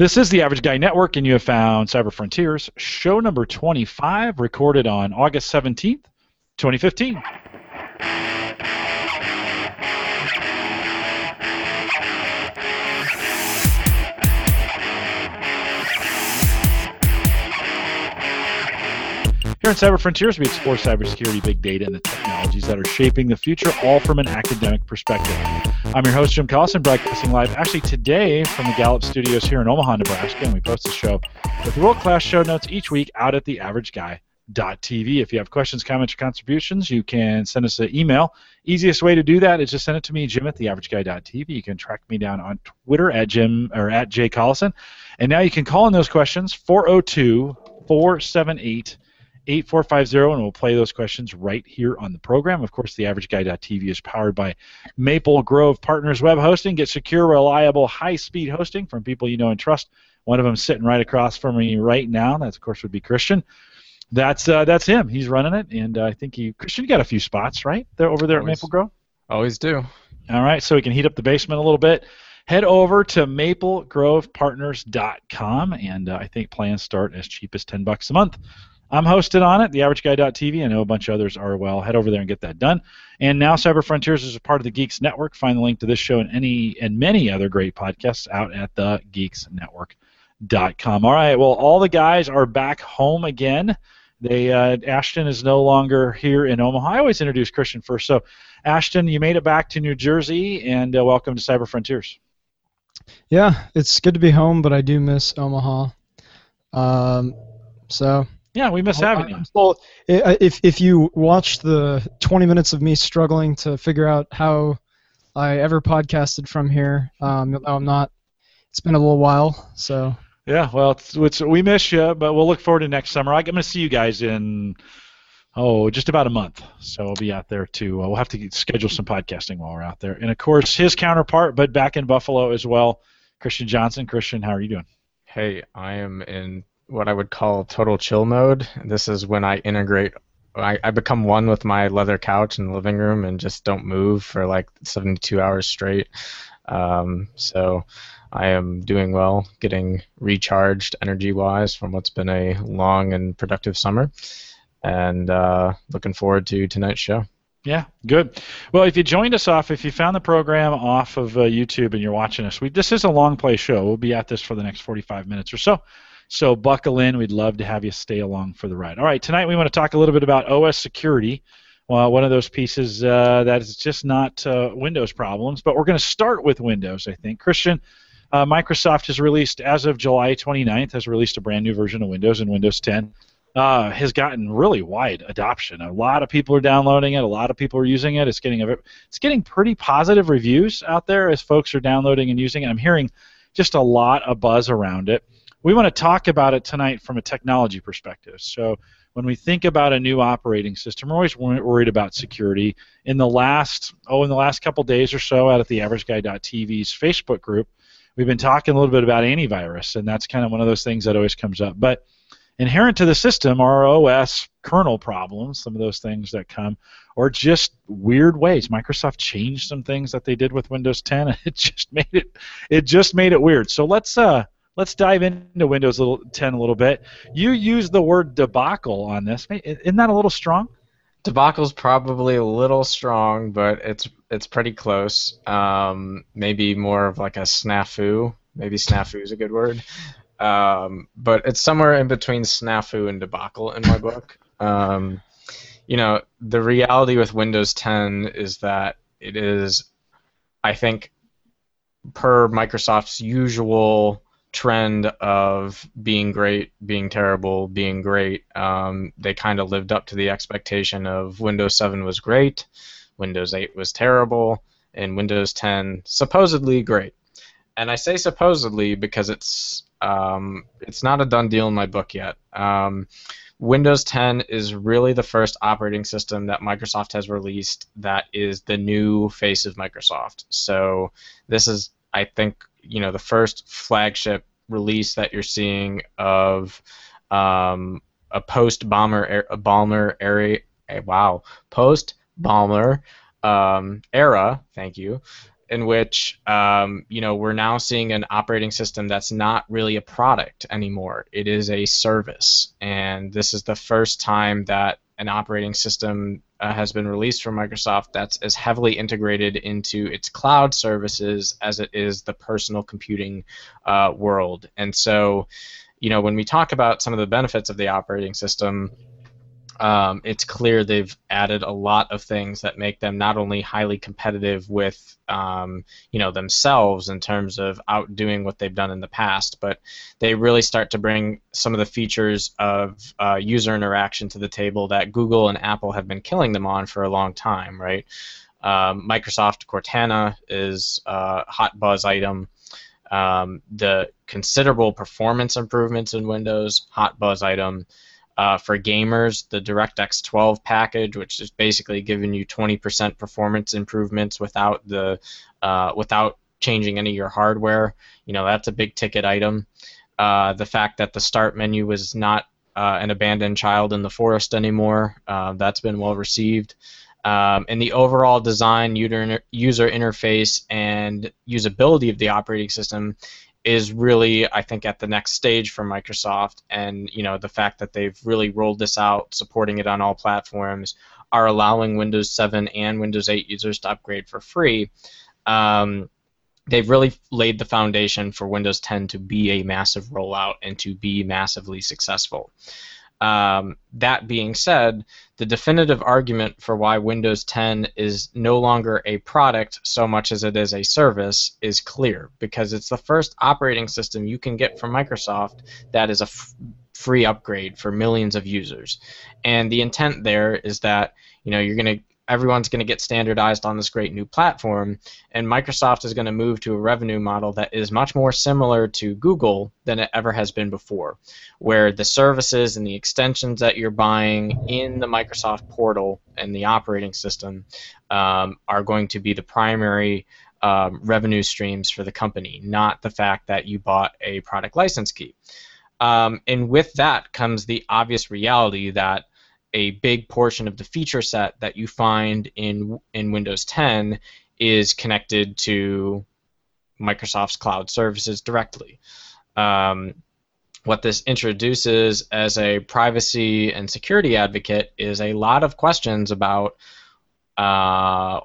This is the Average Guy Network, and you have found Cyber Frontiers, show number 25, recorded on August 17th, 2015. Here on Cyber Frontiers, we explore cybersecurity, big data, and the technologies that are shaping the future, all from an academic perspective. I'm your host, Jim Collison, broadcasting live actually today from the Gallup Studios here in Omaha, Nebraska, and we post the show with world-class show notes each week out at theaverageguy.tv. If you have questions, comments, or contributions, you can send us an email. Easiest way to do that is just send it to me, Jim at theaverageguy.tv. You can track me down on Twitter at Jim or at J Collison. And now you can call in those questions 402 478 8450 and we'll play those questions right here on the program. Of course, the average averageguy.tv is powered by Maple Grove Partners Web Hosting. Get secure, reliable, high-speed hosting from people you know and trust. One of them sitting right across from me right now. That, of course, would be Christian. That's uh, that's him. He's running it, and uh, I think he Christian, you got a few spots right there over there Always. at Maple Grove. Always do. All right, so we can heat up the basement a little bit. Head over to maplegrovepartners.com, and uh, I think plans start as cheap as 10 bucks a month. I'm hosted on it, theaverageguy.tv. I know a bunch of others are well. Head over there and get that done. And now Cyber Frontiers is a part of the Geeks Network. Find the link to this show and any and many other great podcasts out at the geeksnetwork.com. All right, well, all the guys are back home again. They uh, Ashton is no longer here in Omaha. I always introduce Christian first. So, Ashton, you made it back to New Jersey, and uh, welcome to Cyber Frontiers. Yeah, it's good to be home, but I do miss Omaha. Um, so Yeah, we miss having you. Well, if if you watched the 20 minutes of me struggling to figure out how I ever podcasted from here, um, no, I'm not. It's been a little while, so Yeah, well, it's, it's, we miss you, but we'll look forward to next summer. I'm going to see you guys in oh just about a month, so I'll be out there too. Uh, we'll have to get- schedule some podcasting while we're out there, and of course his counterpart, but back in Buffalo as well, Christian Johnson. Christian, how are you doing? Hey, I am in what I would call total chill mode. This is when I integrate. I, I become one with my leather couch in the living room and just don't move for like 72 hours straight. Um, so I am doing well, getting recharged energy wise from what's been a long and productive summer, and uh, looking forward to tonight's show. Yeah, good. Well, if you joined us off, if you found the program off of uh, YouTube and you're watching us, we this is a long play show. We'll be at this for the next 45 minutes or so. So buckle in. We'd love to have you stay along for the ride. All right, tonight we want to talk a little bit about OS security. Well, one of those pieces uh, that is just not uh, Windows problems, but we're going to start with Windows. I think Christian. Uh, Microsoft has released, as of July 29th, has released a brand new version of Windows and Windows 10 uh, has gotten really wide adoption. A lot of people are downloading it. A lot of people are using it. It's getting a, it's getting pretty positive reviews out there as folks are downloading and using it. I'm hearing just a lot of buzz around it. We want to talk about it tonight from a technology perspective. So when we think about a new operating system, we're always worried about security. In the last oh, in the last couple days or so, out at the AverageGuy.tv's Facebook group, we've been talking a little bit about antivirus, and that's kind of one of those things that always comes up. But inherent to the system are OS kernel problems, some of those things that come, or just weird ways. Microsoft changed some things that they did with Windows 10, and it just made it it just made it weird. So let's uh let's dive into Windows 10 a little bit. You use the word debacle on this. Isn't that a little strong? Debacle's probably a little strong, but it's it's pretty close. Um, maybe more of like a snafu. Maybe snafu is a good word. Um, but it's somewhere in between snafu and debacle in my book. Um, you know, the reality with Windows 10 is that it is, I think, per Microsoft's usual trend of being great, being terrible, being great. Um, they kind of lived up to the expectation of Windows 7 was great, Windows 8 was terrible, and Windows 10 supposedly great. And I say supposedly because it's um, it's not a done deal in my book yet. Um, Windows 10 is really the first operating system that Microsoft has released that is the new face of Microsoft. So this is, I think, you know, the first flagship release that you're seeing of um, a post bomber a Ballmer era. Wow, post bomber um, era. Thank you. in which um, you know we're now seeing an operating system that's not really a product anymore. It is a service, and this is the first time that an operating system uh, has been released from Microsoft that's as heavily integrated into its cloud services as it is the personal computing uh, world. And so, you know, when we talk about some of the benefits of the operating system, um, it's clear they've added a lot of things that make them not only highly competitive with um, you know themselves in terms of outdoing what they've done in the past, but they really start to bring some of the features of uh, user interaction to the table that Google and Apple have been killing them on for a long time, right? Um, Microsoft Cortana is a hot buzz item. Um, the considerable performance improvements in Windows, hot buzz item. Uh, for gamers, the DirectX 12 package, which is basically giving you 20% performance improvements without the uh, without changing any of your hardware. You know that's a big ticket item. Uh, the fact that the start menu was not uh, an abandoned child in the forest anymore, uh, that's been well received. Um, and the overall design, user, user interface, and usability of the operating system is really I think at the next stage for Microsoft. And you know the fact that they've really rolled this out supporting it on all platforms are allowing Windows 7 and Windows 8 users to upgrade for free um, they've really laid the foundation for Windows 10 to be a massive rollout and to be massively successful um, that being said, the definitive argument for why Windows 10 is no longer a product so much as it is a service is clear because it's the first operating system you can get from Microsoft that is a f- free upgrade for millions of users. And the intent there is that you know you're going to everyone's going to get standardized on this great new platform, and Microsoft is going to move to a revenue model that is much more similar to Google than it ever has been before, where the services and the extensions that you're buying in the Microsoft portal and the operating system um, are going to be the primary um, revenue streams for the company, not the fact that you bought a product license key. Um, and with that comes the obvious reality that a big portion of the feature set that you find in in Windows 10 is connected to Microsoft's cloud services directly. Um, what this introduces as a privacy and security advocate is a lot of questions about uh,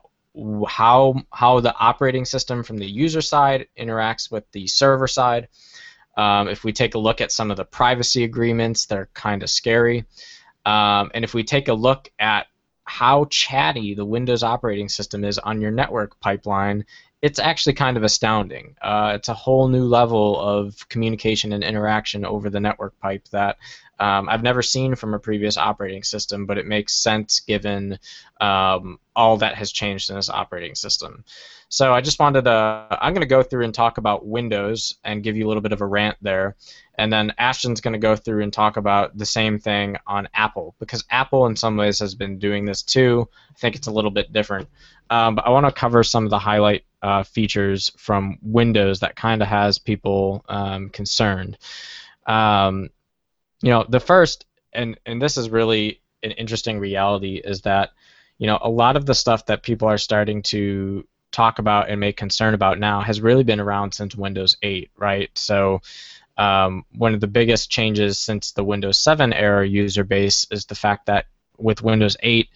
how how the operating system from the user side interacts with the server side. Um, if we take a look at some of the privacy agreements, they're kind of scary. Um, and if we take a look at how chatty the Windows operating system is on your network pipeline, it's actually kind of astounding. Uh, it's a whole new level of communication and interaction over the network pipe that um, I've never seen from a previous operating system, but it makes sense given um, all that has changed in this operating system. So I just wanted to, I'm going to go through and talk about Windows and give you a little bit of a rant there. And then Ashton's going to go through and talk about the same thing on Apple, because Apple in some ways has been doing this too. I think it's a little bit different. Um, but I want to cover some of the highlight uh, features from Windows that kind of has people um, concerned. Um, you know, the first, and, and this is really an interesting reality, is that you know a lot of the stuff that people are starting to talk about and make concern about now has really been around since Windows 8, right? So um, one of the biggest changes since the Windows 7 era user base is the fact that with Windows 8,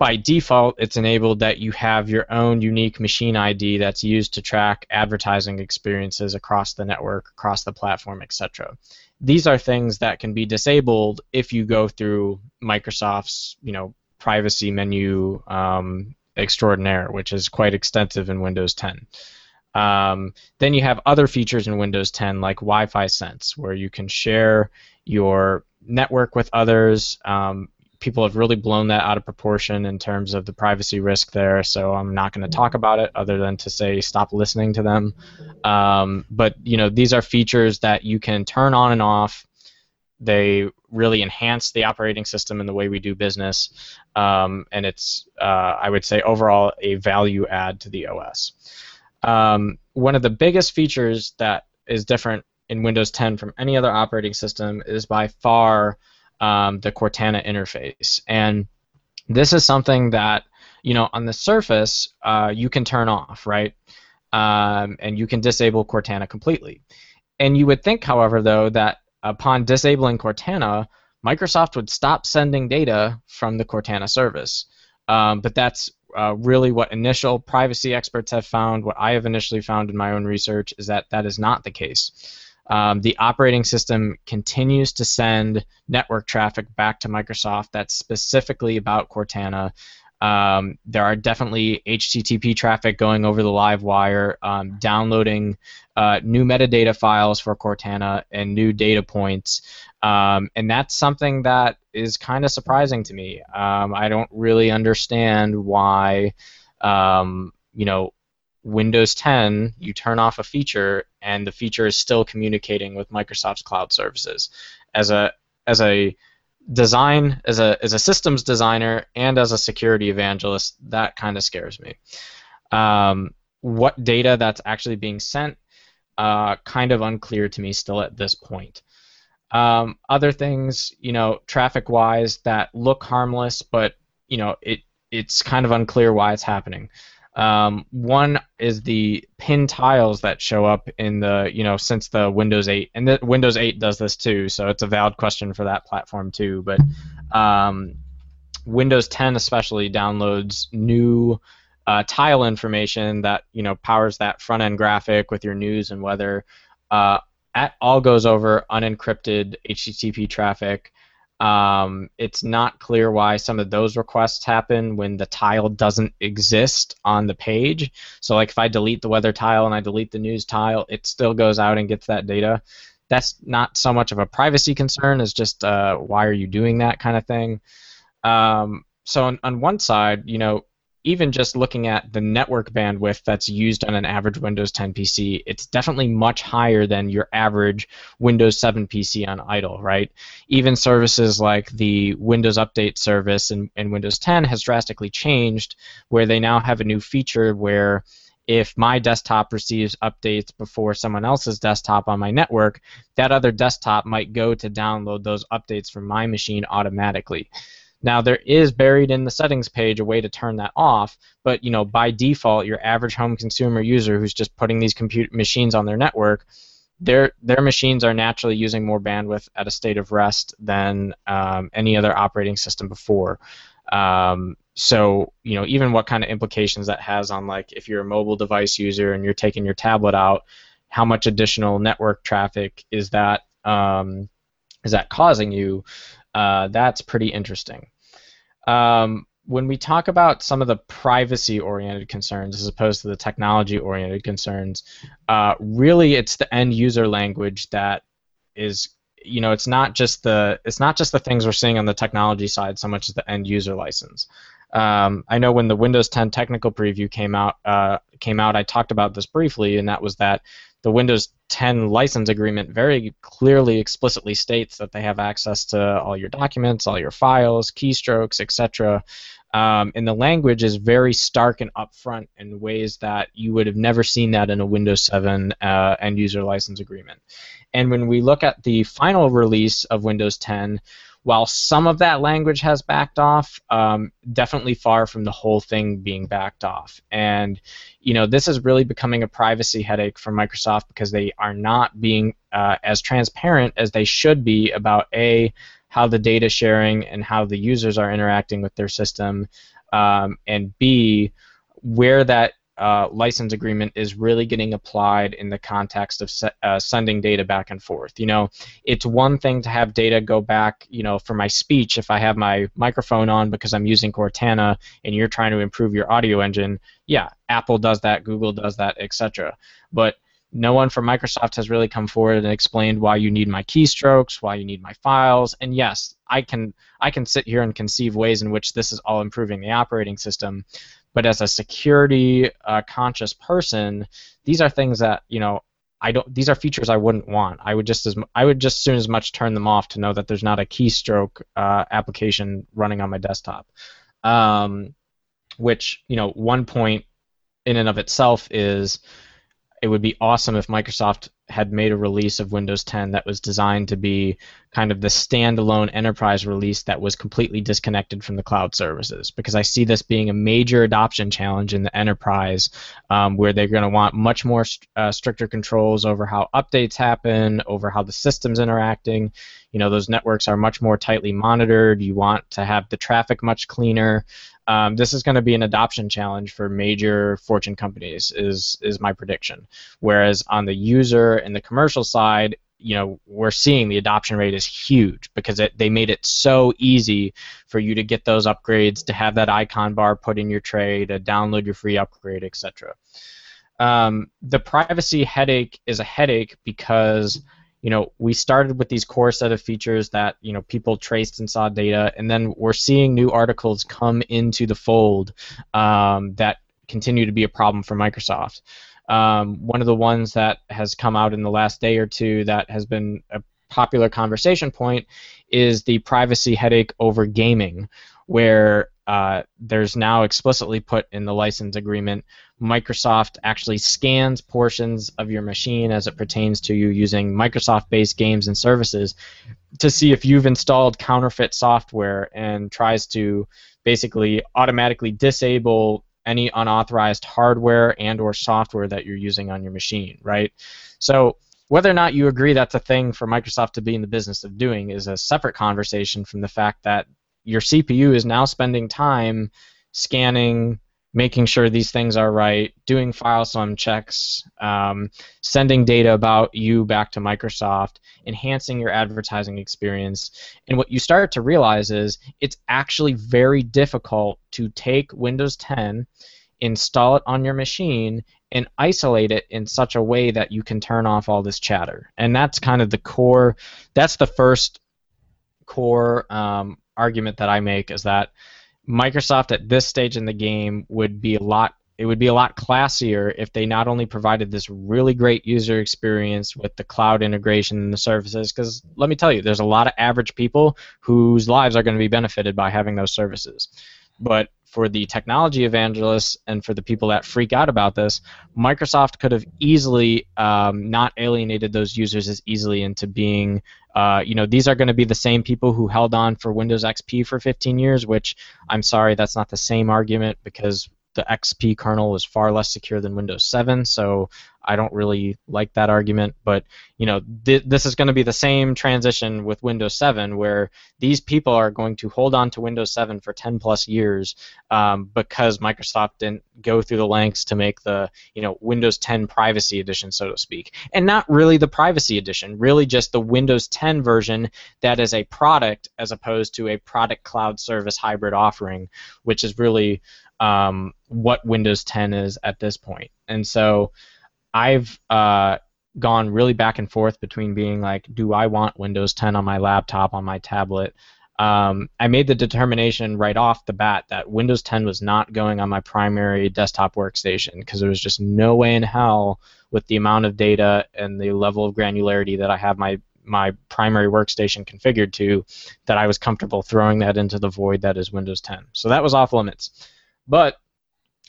by default, it's enabled that you have your own unique machine ID that's used to track advertising experiences across the network, across the platform, etc. These are things that can be disabled if you go through Microsoft's, you know, privacy menu um, extraordinaire, which is quite extensive in Windows 10. Um, then you have other features in Windows 10 like Wi-Fi Sense, where you can share your network with others. Um, people have really blown that out of proportion in terms of the privacy risk there, so I'm not going to talk about it other than to say stop listening to them. Um, but you know, these are features that you can turn on and off they really enhance the operating system and the way we do business, um, and it's uh, I would say overall a value add to the OS. Um, one of the biggest features that is different in Windows 10 from any other operating system is by far um, the Cortana interface, and this is something that you know, on the surface, uh, you can turn off, right? Um, and you can disable Cortana completely. And you would think, however, though, that upon disabling Cortana, Microsoft would stop sending data from the Cortana service. Um, but that's uh, really what initial privacy experts have found. What I have initially found in my own research is that that is not the case. Um, the operating system continues to send network traffic back to Microsoft that's specifically about Cortana. Um, there are definitely HTTP traffic going over the live wire, um, downloading uh, new metadata files for Cortana and new data points. Um, and that's something that is kind of surprising to me. Um, I don't really understand why, um, you know, Windows 10, you turn off a feature and the feature is still communicating with Microsoft's cloud services. As a as a design as a as a systems designer and as a security evangelist, that kind of scares me. Um, what data that's actually being sent, uh, kind of unclear to me still at this point. Um, other things, you know, traffic-wise that look harmless, but you know, it it's kind of unclear why it's happening. Um, one is the pin tiles that show up in the, you know, since the Windows 8, and the Windows 8 does this too, so it's a valid question for that platform too. But um, Windows 10 especially downloads new uh, tile information that you know powers that front end graphic with your news and weather. Uh, at all goes over unencrypted HTTP traffic. Um, it's not clear why some of those requests happen when the tile doesn't exist on the page. So, like if I delete the weather tile and I delete the news tile, it still goes out and gets that data. That's not so much of a privacy concern as just uh, why are you doing that kind of thing. Um, so on, on one side, you know, even just looking at the network bandwidth that's used on an average Windows 10 PC, it's definitely much higher than your average Windows 7 PC on idle, right? Even services like the Windows Update service in, in Windows 10 has drastically changed, where they now have a new feature where if my desktop receives updates before someone else's desktop on my network, that other desktop might go to download those updates from my machine automatically. Now there is buried in the settings page a way to turn that off, but you know by default your average home consumer user who's just putting these compute machines on their network, their their machines are naturally using more bandwidth at a state of rest than um, any other operating system before. Um, so you know even what kind of implications that has on like if you're a mobile device user and you're taking your tablet out, how much additional network traffic is that um, is that causing you? Uh, that's pretty interesting. Um, when we talk about some of the privacy-oriented concerns as opposed to the technology-oriented concerns, uh, really it's the end-user language that is, you know, it's not just the it's not just the things we're seeing on the technology side so much as the end-user license. Um, I know when the Windows 10 technical preview came out, uh, came out, I talked about this briefly, and that was that the Windows 10 license agreement very clearly explicitly states that they have access to all your documents, all your files, keystrokes, etc. Um, and the language is very stark and upfront in ways that you would have never seen that in a Windows 7 uh, end user license agreement. And when we look at the final release of Windows 10, while some of that language has backed off, um, definitely far from the whole thing being backed off. And you know, this is really becoming a privacy headache for Microsoft because they are not being uh, as transparent as they should be about a how the data sharing and how the users are interacting with their system, um, and b where that uh, license agreement is really getting applied in the context of se- uh, sending data back and forth. You know, it's one thing to have data go back, you know, for my speech if I have my microphone on because I'm using Cortana and you're trying to improve your audio engine. Yeah, Apple does that, Google does that, etc. But no one from Microsoft has really come forward and explained why you need my keystrokes, why you need my files. And yes, I can I can sit here and conceive ways in which this is all improving the operating system. But as a security uh, conscious person, these are things that you know I don't. These are features I wouldn't want. I would just as I would just soon as much turn them off to know that there's not a keystroke uh, application running on my desktop. Um, which you know, one point in and of itself is it would be awesome if Microsoft had made a release of Windows 10 that was designed to be kind of the standalone enterprise release that was completely disconnected from the cloud services. Because I see this being a major adoption challenge in the enterprise, um, where they're going to want much more uh, stricter controls over how updates happen, over how the system's interacting. You know, those networks are much more tightly monitored. You want to have the traffic much cleaner um, this is going to be an adoption challenge for major Fortune companies, is is my prediction. Whereas on the user and the commercial side, you know, we're seeing the adoption rate is huge because it, they made it so easy for you to get those upgrades, to have that icon bar put in your tray, to download your free upgrade, etc. Um, the privacy headache is a headache because you know, we started with these core set of features that, you know, people traced and saw data, and then we're seeing new articles come into the fold um, that continue to be a problem for Microsoft. Um, one of the ones that has come out in the last day or two that has been a popular conversation point is the privacy headache over gaming, where uh, there's now explicitly put in the license agreement Microsoft actually scans portions of your machine as it pertains to you using Microsoft based games and services to see if you've installed counterfeit software and tries to basically automatically disable any unauthorized hardware and or software that you're using on your machine, right? So whether or not you agree that's a thing for Microsoft to be in the business of doing is a separate conversation from the fact that your CPU is now spending time scanning making sure these things are right, doing file sum checks, um, sending data about you back to Microsoft, enhancing your advertising experience. And what you start to realize is it's actually very difficult to take Windows 10, install it on your machine, and isolate it in such a way that you can turn off all this chatter. And that's kind of the core, that's the first core um, argument that I make is that Microsoft at this stage in the game would be a lot it would be a lot classier if they not only provided this really great user experience with the cloud integration and the services because let me tell you there's a lot of average people whose lives are going to be benefited by having those services. But for the technology evangelists and for the people that freak out about this, Microsoft could have easily um, not alienated those users as easily into being, uh, you know, these are going to be the same people who held on for Windows XP for 15 years, which I'm sorry, that's not the same argument because the XP kernel was far less secure than Windows 7, so I don't really like that argument. But you know, th- this is going to be the same transition with Windows 7, where these people are going to hold on to Windows 7 for 10 plus years um, because Microsoft didn't go through the lengths to make the you know Windows 10 Privacy Edition, so to speak, and not really the Privacy Edition, really just the Windows 10 version that is a product as opposed to a product cloud service hybrid offering, which is really um, what Windows 10 is at this point. And so I've uh, gone really back and forth between being like, do I want Windows 10 on my laptop, on my tablet? Um, I made the determination right off the bat that Windows 10 was not going on my primary desktop workstation because there was just no way in hell with the amount of data and the level of granularity that I have my my primary workstation configured to that I was comfortable throwing that into the void that is Windows 10. So that was off limits. But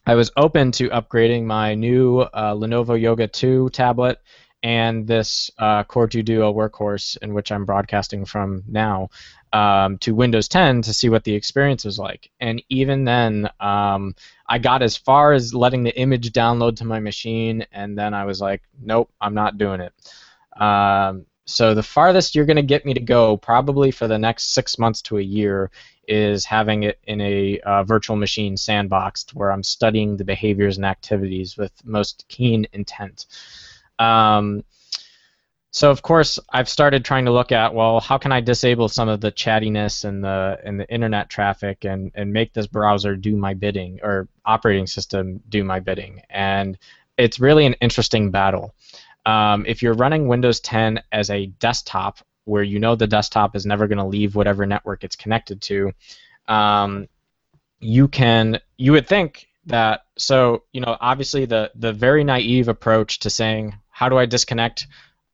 I was open to upgrading my new uh, Lenovo Yoga 2 tablet and this uh, Core 2 Duo workhorse, in which I'm broadcasting from now, um, to Windows 10 to see what the experience was like. And even then, um, I got as far as letting the image download to my machine, and then I was like, nope, I'm not doing it. Um, so the farthest you're going to get me to go, probably for the next six months to a year, is having it in a uh, virtual machine sandboxed where I'm studying the behaviors and activities with most keen intent. Um, so of course I've started trying to look at well how can I disable some of the chattiness and the and the internet traffic and and make this browser do my bidding or operating system do my bidding and it's really an interesting battle. Um, if you're running Windows 10 as a desktop where you know the desktop is never going to leave whatever network it's connected to, um, you can you would think that so you know obviously the the very naive approach to saying how do I disconnect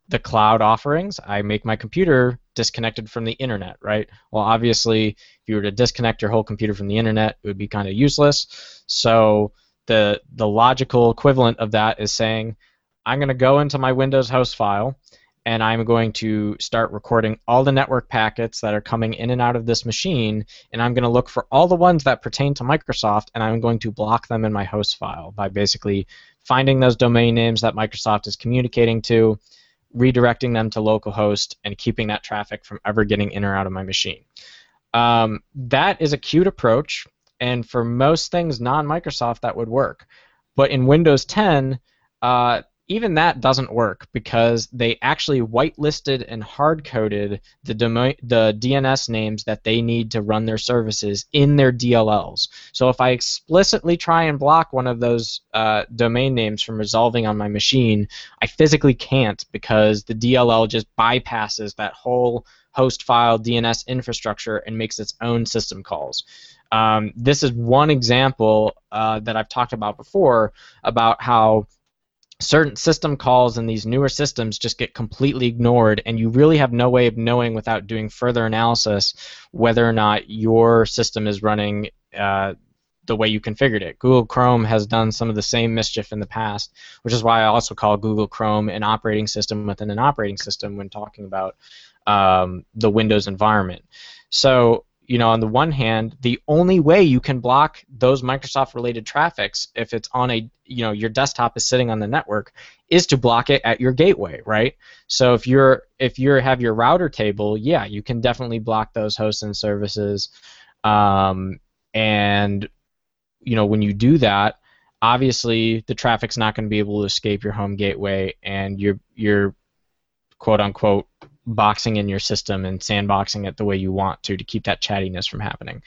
the cloud offerings? I make my computer disconnected from the internet, right? Well, obviously, if you were to disconnect your whole computer from the internet, it would be kind of useless. So the the logical equivalent of that is saying I'm going to go into my Windows host file and I'm going to start recording all the network packets that are coming in and out of this machine, and I'm going to look for all the ones that pertain to Microsoft, and I'm going to block them in my host file by basically finding those domain names that Microsoft is communicating to, redirecting them to localhost, and keeping that traffic from ever getting in or out of my machine. Um, that is a cute approach, and for most things non-Microsoft, that would work. But in Windows 10, uh, even that doesn't work because they actually whitelisted and hard coded the, the DNS names that they need to run their services in their DLLs. So if I explicitly try and block one of those uh, domain names from resolving on my machine, I physically can't because the DLL just bypasses that whole host file DNS infrastructure and makes its own system calls. Um, this is one example uh, that I've talked about before about how certain system calls in these newer systems just get completely ignored and you really have no way of knowing without doing further analysis whether or not your system is running uh, the way you configured it. Google Chrome has done some of the same mischief in the past, which is why I also call Google Chrome an operating system within an operating system when talking about um, the Windows environment. So you know, on the one hand, the only way you can block those Microsoft related traffics if it's on a, you know, your desktop is sitting on the network is to block it at your gateway, right? So if you're if you have your router table, yeah, you can definitely block those hosts and services. Um, and you know, when you do that, obviously the traffic's not going to be able to escape your home gateway and your your quote unquote boxing in your system and sandboxing it the way you want to to keep that chattiness from happening.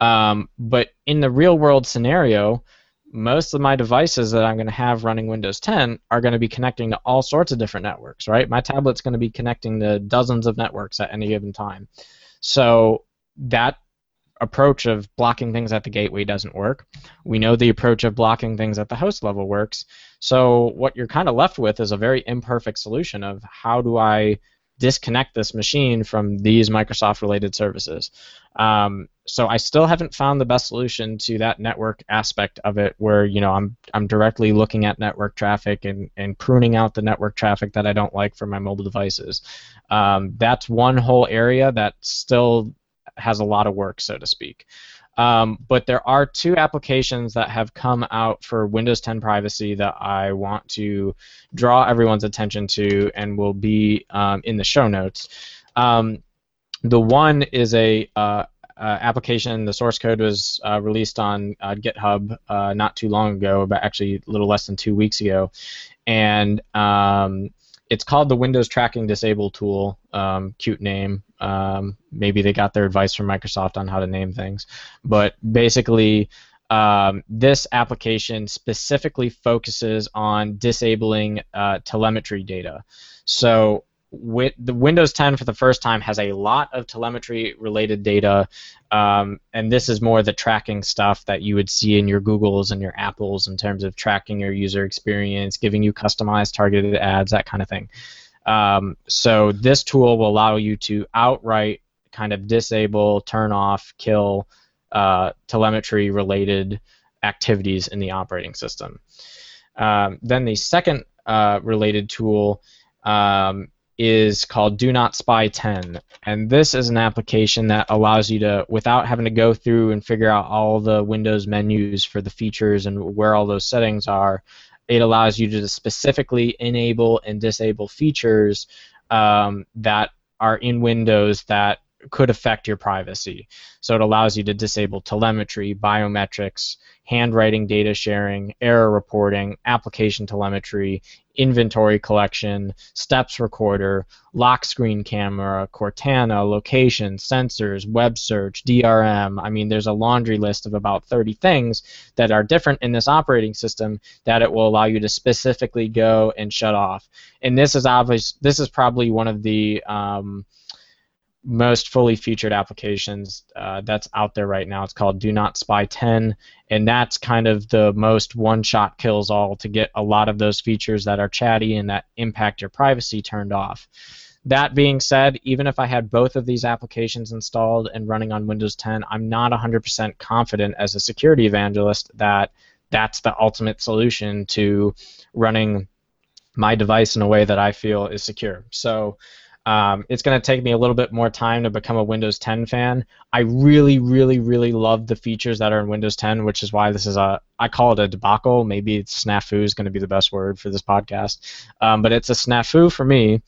Um, but in the real world scenario, most of my devices that I'm going to have running Windows 10 are going to be connecting to all sorts of different networks, right? My tablet's going to be connecting to dozens of networks at any given time. So that approach of blocking things at the gateway doesn't work. We know the approach of blocking things at the host level works. So what you're kind of left with is a very imperfect solution of how do I disconnect this machine from these Microsoft related services. Um, so I still haven't found the best solution to that network aspect of it where you know I'm I'm directly looking at network traffic and, and pruning out the network traffic that I don't like for my mobile devices. Um, that's one whole area that still has a lot of work, so to speak. Um, but there are two applications that have come out for Windows 10 privacy that I want to draw everyone's attention to and will be um, in the show notes. Um, the one is a uh, uh, application. The source code was uh, released on uh, GitHub uh, not too long ago, but actually a little less than two weeks ago, and um, it's called the Windows Tracking Disable tool. Um, cute name. Um, maybe they got their advice from Microsoft on how to name things. But basically, um, this application specifically focuses on disabling uh, telemetry data. So with the Windows 10 for the first time has a lot of telemetry related data, um, and this is more the tracking stuff that you would see in your Googles and your Apples in terms of tracking your user experience, giving you customized targeted ads, that kind of thing. Um, so this tool will allow you to outright kind of disable, turn off, kill uh, telemetry related activities in the operating system. Um, then the second uh, related tool um, is called Do Not Spy 10. And this is an application that allows you to, without having to go through and figure out all the Windows menus for the features and where all those settings are, it allows you to specifically enable and disable features um, that are in Windows that could affect your privacy. So it allows you to disable telemetry, biometrics, handwriting data sharing, error reporting, application telemetry, inventory collection, steps recorder, lock screen camera, Cortana, location, sensors, web search, DRM. I mean, there's a laundry list of about 30 things that are different in this operating system that it will allow you to specifically go and shut off. And this is obvious. This is probably one of the um, most fully featured applications uh, that's out there right now. It's called Do Not Spy 10, and that's kind of the most one-shot kills all to get a lot of those features that are chatty and that impact your privacy turned off. That being said, even if I had both of these applications installed and running on Windows 10, I'm not 100% confident as a security evangelist that that's the ultimate solution to running my device in a way that I feel is secure. So um, it's going to take me a little bit more time to become a Windows 10 fan. I really, really, really love the features that are in Windows 10, which is why this is a I call it a debacle. Maybe snafu is going to be the best word for this podcast, um, but it's a snafu for me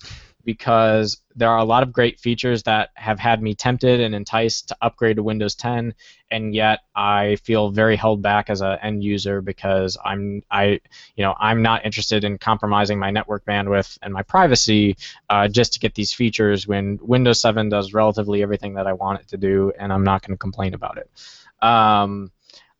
because there are a lot of great features that have had me tempted and enticed to upgrade to Windows 10, and yet I feel very held back as an end user because I'm I you know I'm not interested in compromising my network bandwidth and my privacy uh, just to get these features when Windows 7 does relatively everything that I want it to do, and I'm not going to complain about it. Um,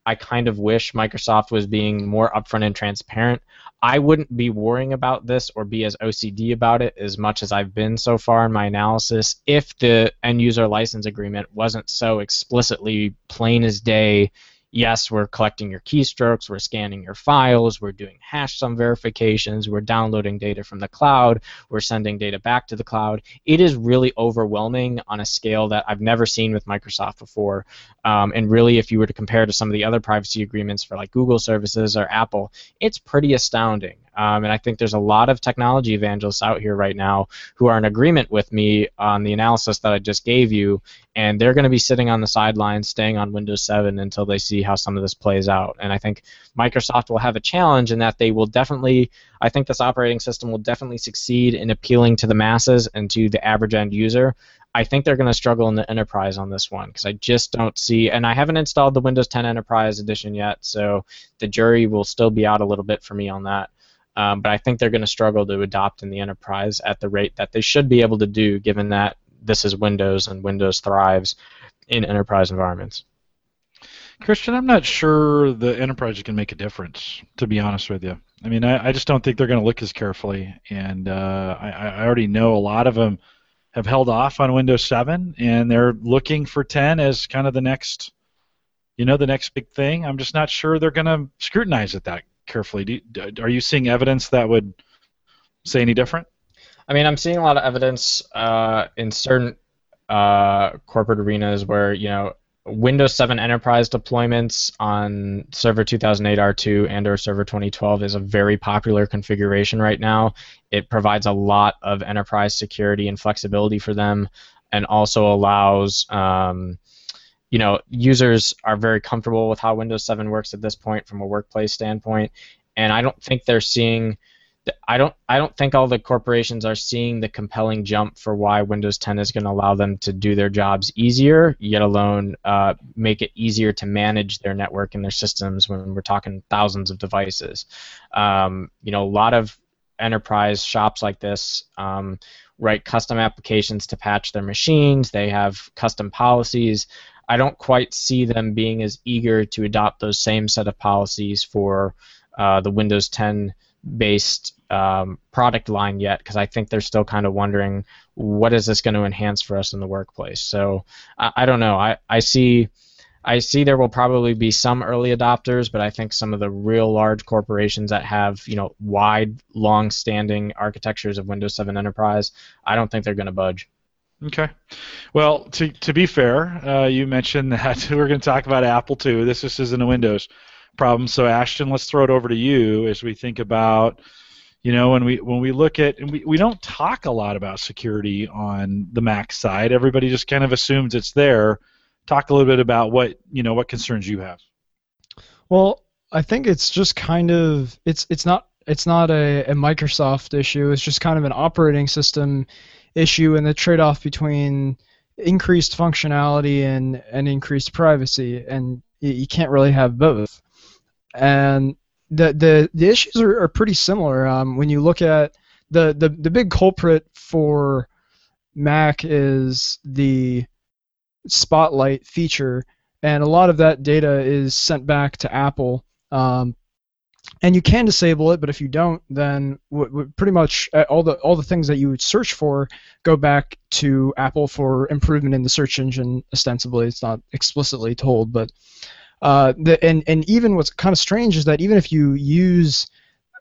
I kind of wish Microsoft was being more upfront and transparent. I wouldn't be worrying about this or be as OCD about it as much as I've been so far in my analysis if the end user license agreement wasn't so explicitly plain as day yes, we're collecting your keystrokes, we're scanning your files, we're doing hash sum verifications, we're downloading data from the cloud, we're sending data back to the cloud. It is really overwhelming on a scale that I've never seen with Microsoft before. Um, and really, if you were to compare to some of the other privacy agreements for like Google services or Apple, it's pretty astounding. Um, and I think there's a lot of technology evangelists out here right now who are in agreement with me on the analysis that I just gave you, and they're going to be sitting on the sidelines, staying on Windows 7 until they see how some of this plays out. And I think Microsoft will have a challenge in that they will definitely, I think this operating system will definitely succeed in appealing to the masses and to the average end user. I think they're going to struggle in the enterprise on this one because I just don't see, and I haven't installed the Windows 10 Enterprise Edition yet, so the jury will still be out a little bit for me on that. Um, but I think they're going to struggle to adopt in the enterprise at the rate that they should be able to do, given that this is Windows and Windows thrives in enterprise environments. Christian, I'm not sure the enterprise can make a difference, to be honest with you. I mean, I, I just don't think they're going to look as carefully, and uh, I, I already know a lot of them have held off on Windows 7, and they're looking for 10 as kind of the next, you know, the next big thing. I'm just not sure they're going to scrutinize it that carefully. Are you seeing evidence that would say any different? I mean, I'm seeing a lot of evidence uh, in certain uh, corporate arenas where you know Windows 7 Enterprise deployments on Server 2008 R2 and or Server 2012 is a very popular configuration right now. It provides a lot of enterprise security and flexibility for them, and also allows um, you know, users are very comfortable with how Windows 7 works at this point from a workplace standpoint, and I don't think they're seeing. I don't. I don't think all the corporations are seeing the compelling jump for why Windows 10 is going to allow them to do their jobs easier, yet alone uh, make it easier to manage their network and their systems when we're talking thousands of devices. Um, you know, a lot of enterprise shops like this um, write custom applications to patch their machines. They have custom policies. I don't quite see them being as eager to adopt those same set of policies for uh, the Windows 10 based um, product line yet because I think they're still kind of wondering what is this going to enhance for us in the workplace. So I, I don't know. I, I see I see there will probably be some early adopters, but I think some of the real large corporations that have you know wide, long-standing architectures of Windows 7 Enterprise, I don't think they're going to budge. Okay. Well, to to be fair, uh, you mentioned that we're going to talk about Apple too. This just isn't a Windows problem. So Ashton, let's throw it over to you as we think about, you know, when we when we look at and we, we don't talk a lot about security on the Mac side. Everybody just kind of assumes it's there. Talk a little bit about what you know what concerns you have. Well, I think it's just kind of it's it's not it's not a, a Microsoft issue. It's just kind of an operating system issue and the trade-off between increased functionality and, and increased privacy, and you, can't really have both. And the the, the issues are, are pretty similar. Um, when you look at the, the the big culprit for Mac is the Spotlight feature, and a lot of that data is sent back to Apple. Um, and you can disable it, but if you don't, then pretty much uh, all the all the things that you would search for go back to Apple for improvement in the search engine. Ostensibly, it's not explicitly told, but uh, the, and and even what's kind of strange is that even if you use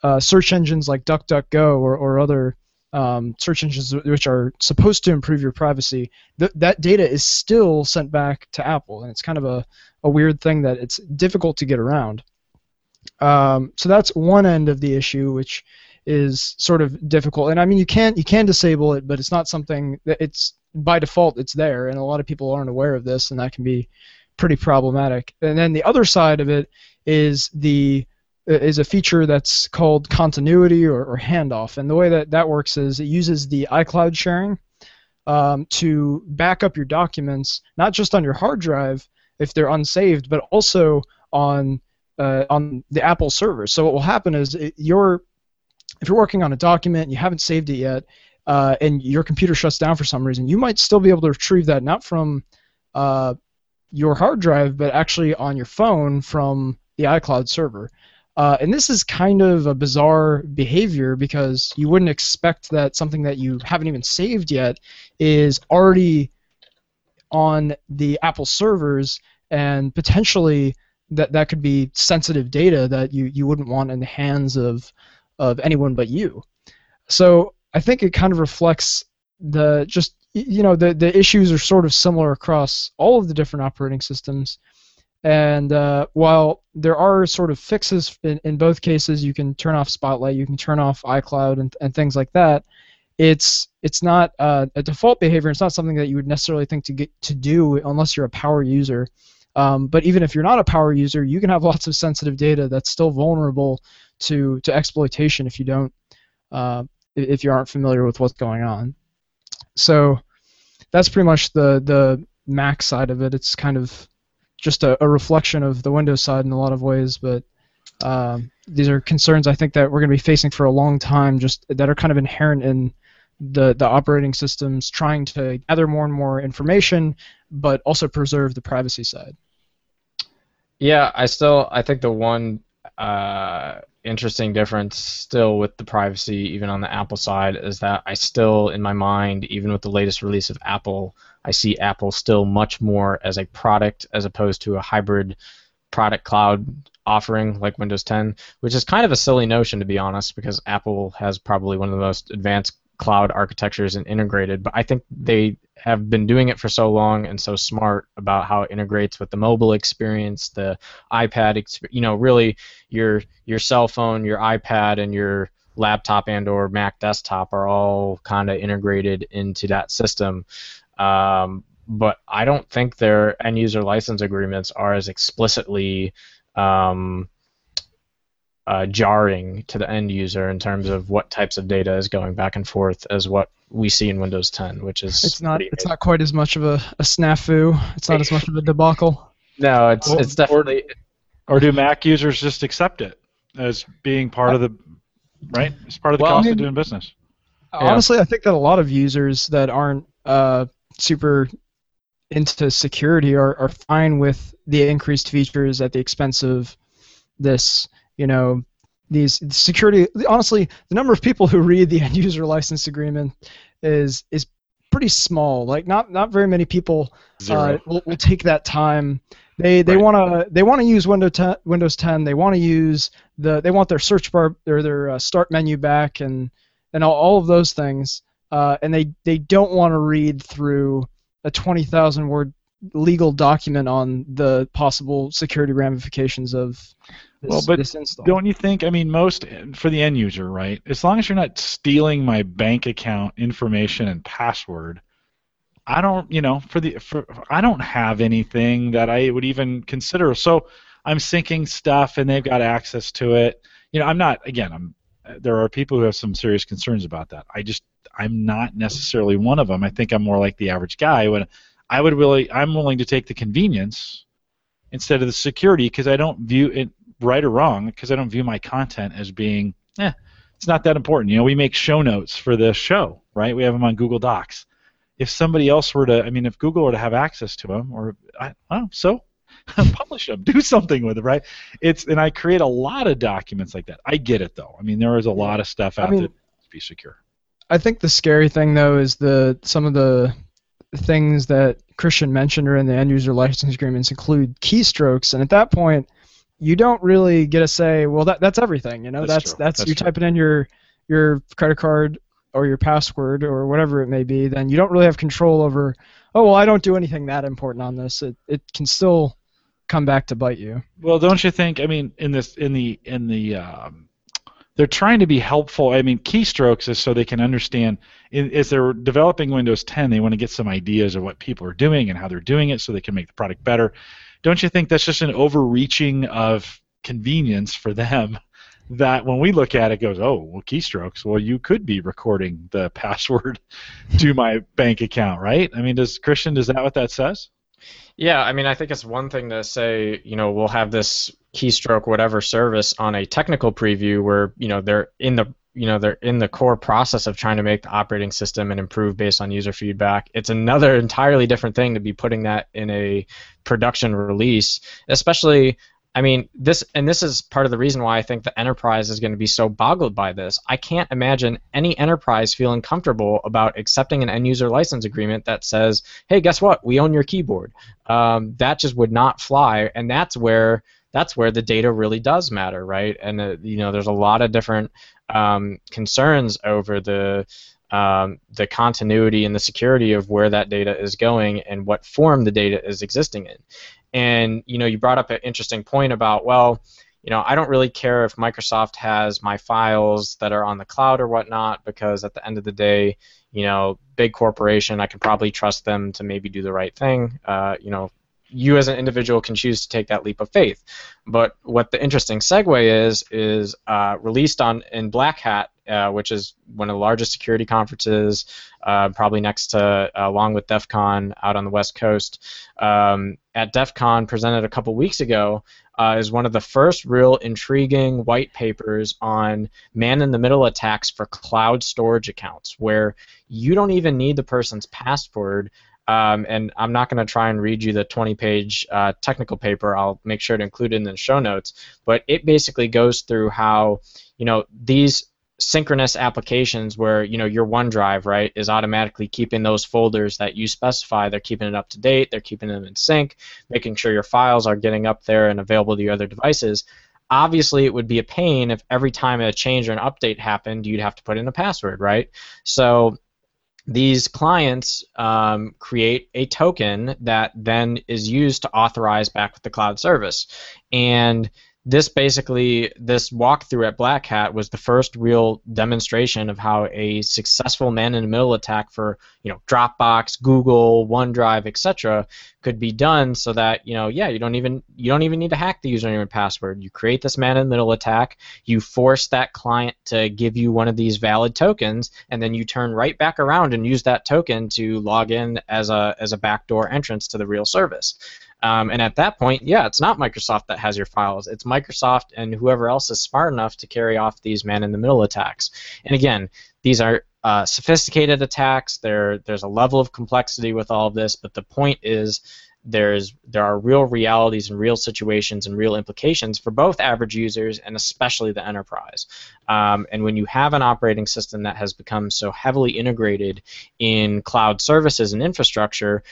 uh, search engines like DuckDuckGo or or other um, search engines which are supposed to improve your privacy, th- that data is still sent back to Apple, and it's kind of a, a weird thing that it's difficult to get around. Um, so that's one end of the issue, which is sort of difficult. And I mean, you can you can disable it, but it's not something that it's by default it's there, and a lot of people aren't aware of this, and that can be pretty problematic. And then the other side of it is the is a feature that's called continuity or, or handoff. And the way that that works is it uses the iCloud sharing um, to back up your documents, not just on your hard drive if they're unsaved, but also on uh, on the Apple server. So what will happen is it, if you're working on a document you haven't saved it yet, uh, and your computer shuts down for some reason, you might still be able to retrieve that not from uh, your hard drive, but actually on your phone from the iCloud server. Uh, and this is kind of a bizarre behavior because you wouldn't expect that something that you haven't even saved yet is already on the Apple servers and potentially that that could be sensitive data that you, you wouldn't want in the hands of of anyone but you. So I think it kind of reflects the just you know the the issues are sort of similar across all of the different operating systems and uh, while there are sort of fixes in, in both cases, you can turn off Spotlight, you can turn off iCloud, and, and things like that. It's it's not uh, a default behavior. It's not something that you would necessarily think to get to do unless you're a power user. Um, but even if you're not a power user, you can have lots of sensitive data that's still vulnerable to to exploitation if you don't uh, if you aren't familiar with what's going on. So that's pretty much the the Mac side of it. It's kind of just a, a, reflection of the Windows side in a lot of ways, but um, these are concerns I think that we're going to be facing for a long time, just that are kind of inherent in the the operating systems trying to gather more and more information, but also preserve the privacy side. Yeah, I still I think the one uh, interesting difference still with the privacy, even on the Apple side, is that I still, in my mind, even with the latest release of Apple, I see Apple still much more as a product as opposed to a hybrid product cloud offering like Windows 10, which is kind of a silly notion to be honest, because Apple has probably one of the most advanced cloud architectures and integrated. But I think they have been doing it for so long and so smart about how it integrates with the mobile experience, the iPad, exp- you know, really your your cell phone, your iPad, and your laptop and or Mac desktop are all kind of integrated into that system. Um, but I don't think their end user license agreements are as explicitly um, uh, jarring to the end user in terms of what types of data is going back and forth as what we see in Windows 10, which is it's not it's not quite as much of a, a snafu. It's not as much of a debacle. No, it's well, it's definitely. Or, or, do Mac users just accept it as being part of the right? It's part of the well, cost I mean, of doing business. Honestly, yeah. I think that a lot of users that aren't uh, super into security are, are fine with the increased features at the expense of this you know these security honestly the number of people who read the end user license agreement is is pretty small. Like not not very many people uh, will, will take that time. They they right. want to they want to use Windows 10 Windows 10 they want to use the they want their search bar or their uh, start menu back and and all, all of those things uh, and they they don't want to read through a 20,000 word legal document on the possible security ramifications of this, well, but don't you think? I mean, most for the end user, right? As long as you're not stealing my bank account information and password, I don't, you know, for the for I don't have anything that I would even consider. So I'm syncing stuff, and they've got access to it. You know, I'm not. Again, I'm. There are people who have some serious concerns about that. I just, I'm not necessarily one of them. I think I'm more like the average guy. When I would really, I'm willing to take the convenience instead of the security because I don't view it right or wrong because I don't view my content as being, eh, it's not that important. You know, we make show notes for the show, right? We have them on Google Docs. If somebody else were to, I mean, if Google were to have access to them, or I, oh, so publish them, do something with it, right? It's and I create a lot of documents like that. I get it though. I mean, there is a lot of stuff out I mean, there to be secure. I think the scary thing though is the some of the things that Christian mentioned are in the end user license agreements include keystrokes, and at that point, you don't really get to say, well, that that's everything. You know, that's that's, that's, that's you type it in your your credit card or your password or whatever it may be. Then you don't really have control over. Oh well, I don't do anything that important on this. It it can still come back to bite you. Well, don't you think? I mean, in this in the in the um, they're trying to be helpful. I mean, keystrokes is so they can understand. As they're developing Windows 10, they want to get some ideas of what people are doing and how they're doing it, so they can make the product better. Don't you think that's just an overreaching of convenience for them? That when we look at it, goes, oh, well, keystrokes. Well, you could be recording the password to my bank account, right? I mean, does Christian, is that what that says? Yeah, I mean, I think it's one thing to say, you know, we'll have this keystroke whatever service on a technical preview where, you know, they're in the you know they're in the core process of trying to make the operating system and improve based on user feedback. It's another entirely different thing to be putting that in a production release especially I mean, this and this is part of the reason why I think the enterprise is going to be so boggled by this. I can't imagine any enterprise feeling comfortable about accepting an end user license agreement that says, "Hey, guess what? We own your keyboard." Um, that just would not fly, and that's where that's where the data really does matter, right? And uh, you know, there's a lot of different um, concerns over the um, the continuity and the security of where that data is going and what form the data is existing in. And you know, you brought up an interesting point about well, you know, I don't really care if Microsoft has my files that are on the cloud or whatnot because at the end of the day, you know, big corporation, I can probably trust them to maybe do the right thing. Uh, you know, you as an individual can choose to take that leap of faith. But what the interesting segue is is uh, released on in Black Hat, uh, which is one of the largest security conferences, uh, probably next to along with DEF CON out on the West Coast. Um, at DEF CON, presented a couple weeks ago, uh, is one of the first real intriguing white papers on man-in-the-middle attacks for cloud storage accounts, where you don't even need the person's password um, and I'm not going to try and read you the 20 page uh, technical paper. I'll make sure to include it in the show notes. But it basically goes through how, you know, these synchronous applications where, you know, your OneDrive, right, is automatically keeping those folders that you specify. They're keeping it up to date, they're keeping them in sync, making sure your files are getting up there and available to your other devices. Obviously, it would be a pain if every time a change or an update happened, you'd have to put in a password, right? So these clients um, create a token that then is used to authorize back with the cloud service. And this basically this walkthrough at Black Hat was the first real demonstration of how a successful man-in-the-middle attack for you know Dropbox, Google, OneDrive, etc. could be done so that you know yeah you don't even you don't even need to hack the username and password. You create this man-in-the-middle attack, you force that client to give you one of these valid tokens, and then you turn right back around and use that token to log in as a as a backdoor entrance to the real service. Um, and at that point, yeah, it's not Microsoft that has your files. It's Microsoft and whoever else is smart enough to carry off these man-in-the-middle attacks. And again, these are uh, sophisticated attacks. There, there's a level of complexity with all of this, but the point is there's there are real realities and real situations and real implications for both average users and especially the enterprise. Um, and when you have an operating system that has become so heavily integrated in cloud services and infrastructure,